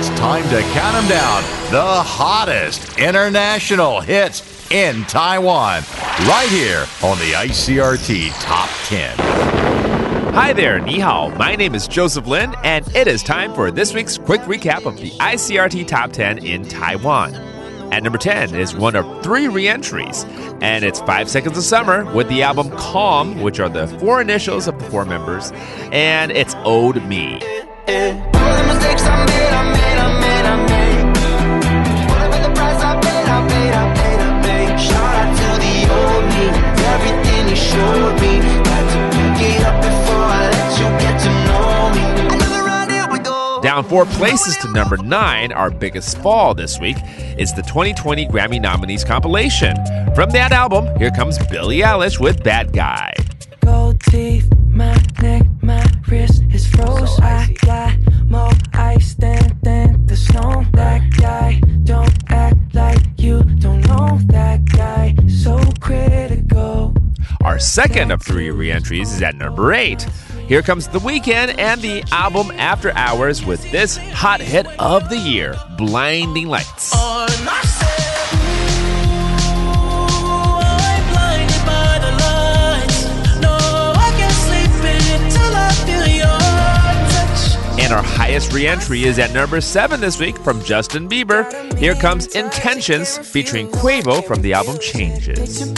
It's time to count them down. The hottest international hits in Taiwan. Right here on the ICRT Top 10. Hi there, Ni hao. My name is Joseph Lin, and it is time for this week's quick recap of the ICRT Top 10 in Taiwan. At number 10 is one of three re entries, and it's Five Seconds of Summer with the album Calm, which are the four initials of the four members, and it's Old Me. Down four places to number nine, our biggest fall this week is the 2020 Grammy nominees compilation. From that album, here comes Billie Eilish with Bad Guy. Gold teeth, my neck, my wrist is froze. I got more ice than, than the snow. That guy, don't act like you don't know that guy. So critical. Our second of three re entries is at number eight. Here comes The Weeknd and the album After Hours with this hot hit of the year, Blinding Lights. And our highest re-entry is at number seven this week from Justin Bieber. Here comes Intentions featuring Quavo from the album Changes.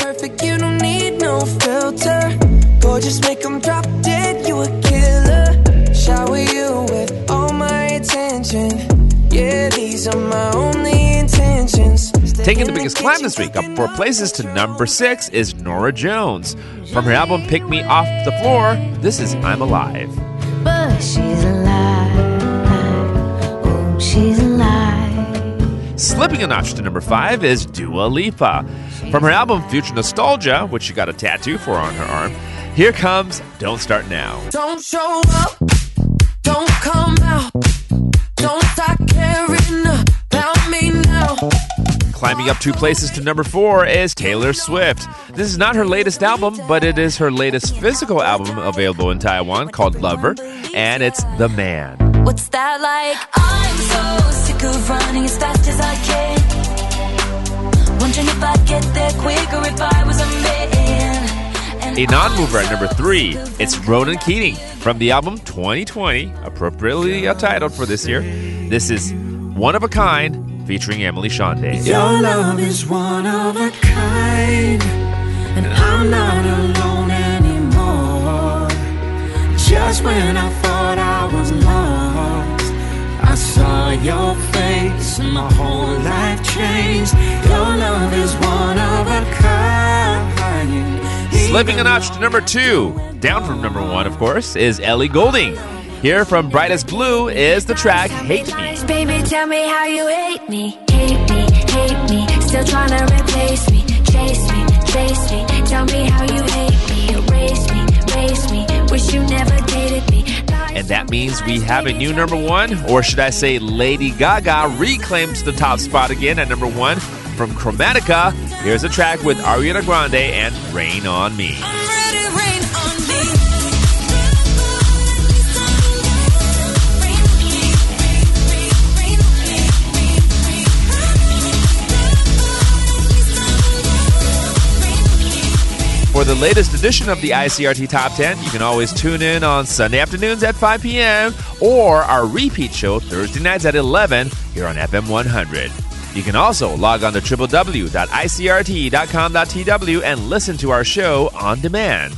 Picture perfect, you don't need no filter. Gorgeous, make 'em drop dead, you a killer. Shower you with all my attention. Yeah, these are my only intentions. Taking the biggest climb this week, up four places to number six, is Norah Jones. From her album Pick Me Off the Floor, this is I'm Alive. But she's alive. Oh, she's alive. Slipping a notch to number five is Dua Lipa. From her album Future Nostalgia, which she got a tattoo for on her arm, here comes Don't Start Now. Don't show up, don't come out, don't start caring about me now. Climbing up two places to number four is Taylor Swift. This is not her latest album, but it is her latest physical album available in Taiwan called Lover, and it's The Man. What's that like? I'm so sick of running as fast as I can. Wondering if I'd get there quicker if I was a A non mover at number three, it's Ronan Keating from the album 2020, appropriately titled for this year. This is One of a Kind featuring Emeli Sandé. Your love is one of a kind, and I'm not alone anymore. Just when I thought I was lost, I saw your face, and my whole life changed. Your love is one of a kind. Slipping a notch to number two, down from number one, of course, is Ellie Goulding. Here from Brightest Blue is the track Hate Me. Baby, tell me how you hate me. Hate me, hate me. Still trying to replace me. Chase me, chase me. Tell me how you hate me. Erase me, means we have a new number one, or should I say, Lady Gaga reclaims the top spot again at number one from Chromatica. Here's a track with Ariana Grande and Rain on Me. For the latest edition of the ICRT Top 10, you can always tune in on Sunday afternoons at 5 p.m. or our repeat show Thursday nights at 11 here on FM 100. You can also log on to www.icrt.com.tw and listen to our show on demand.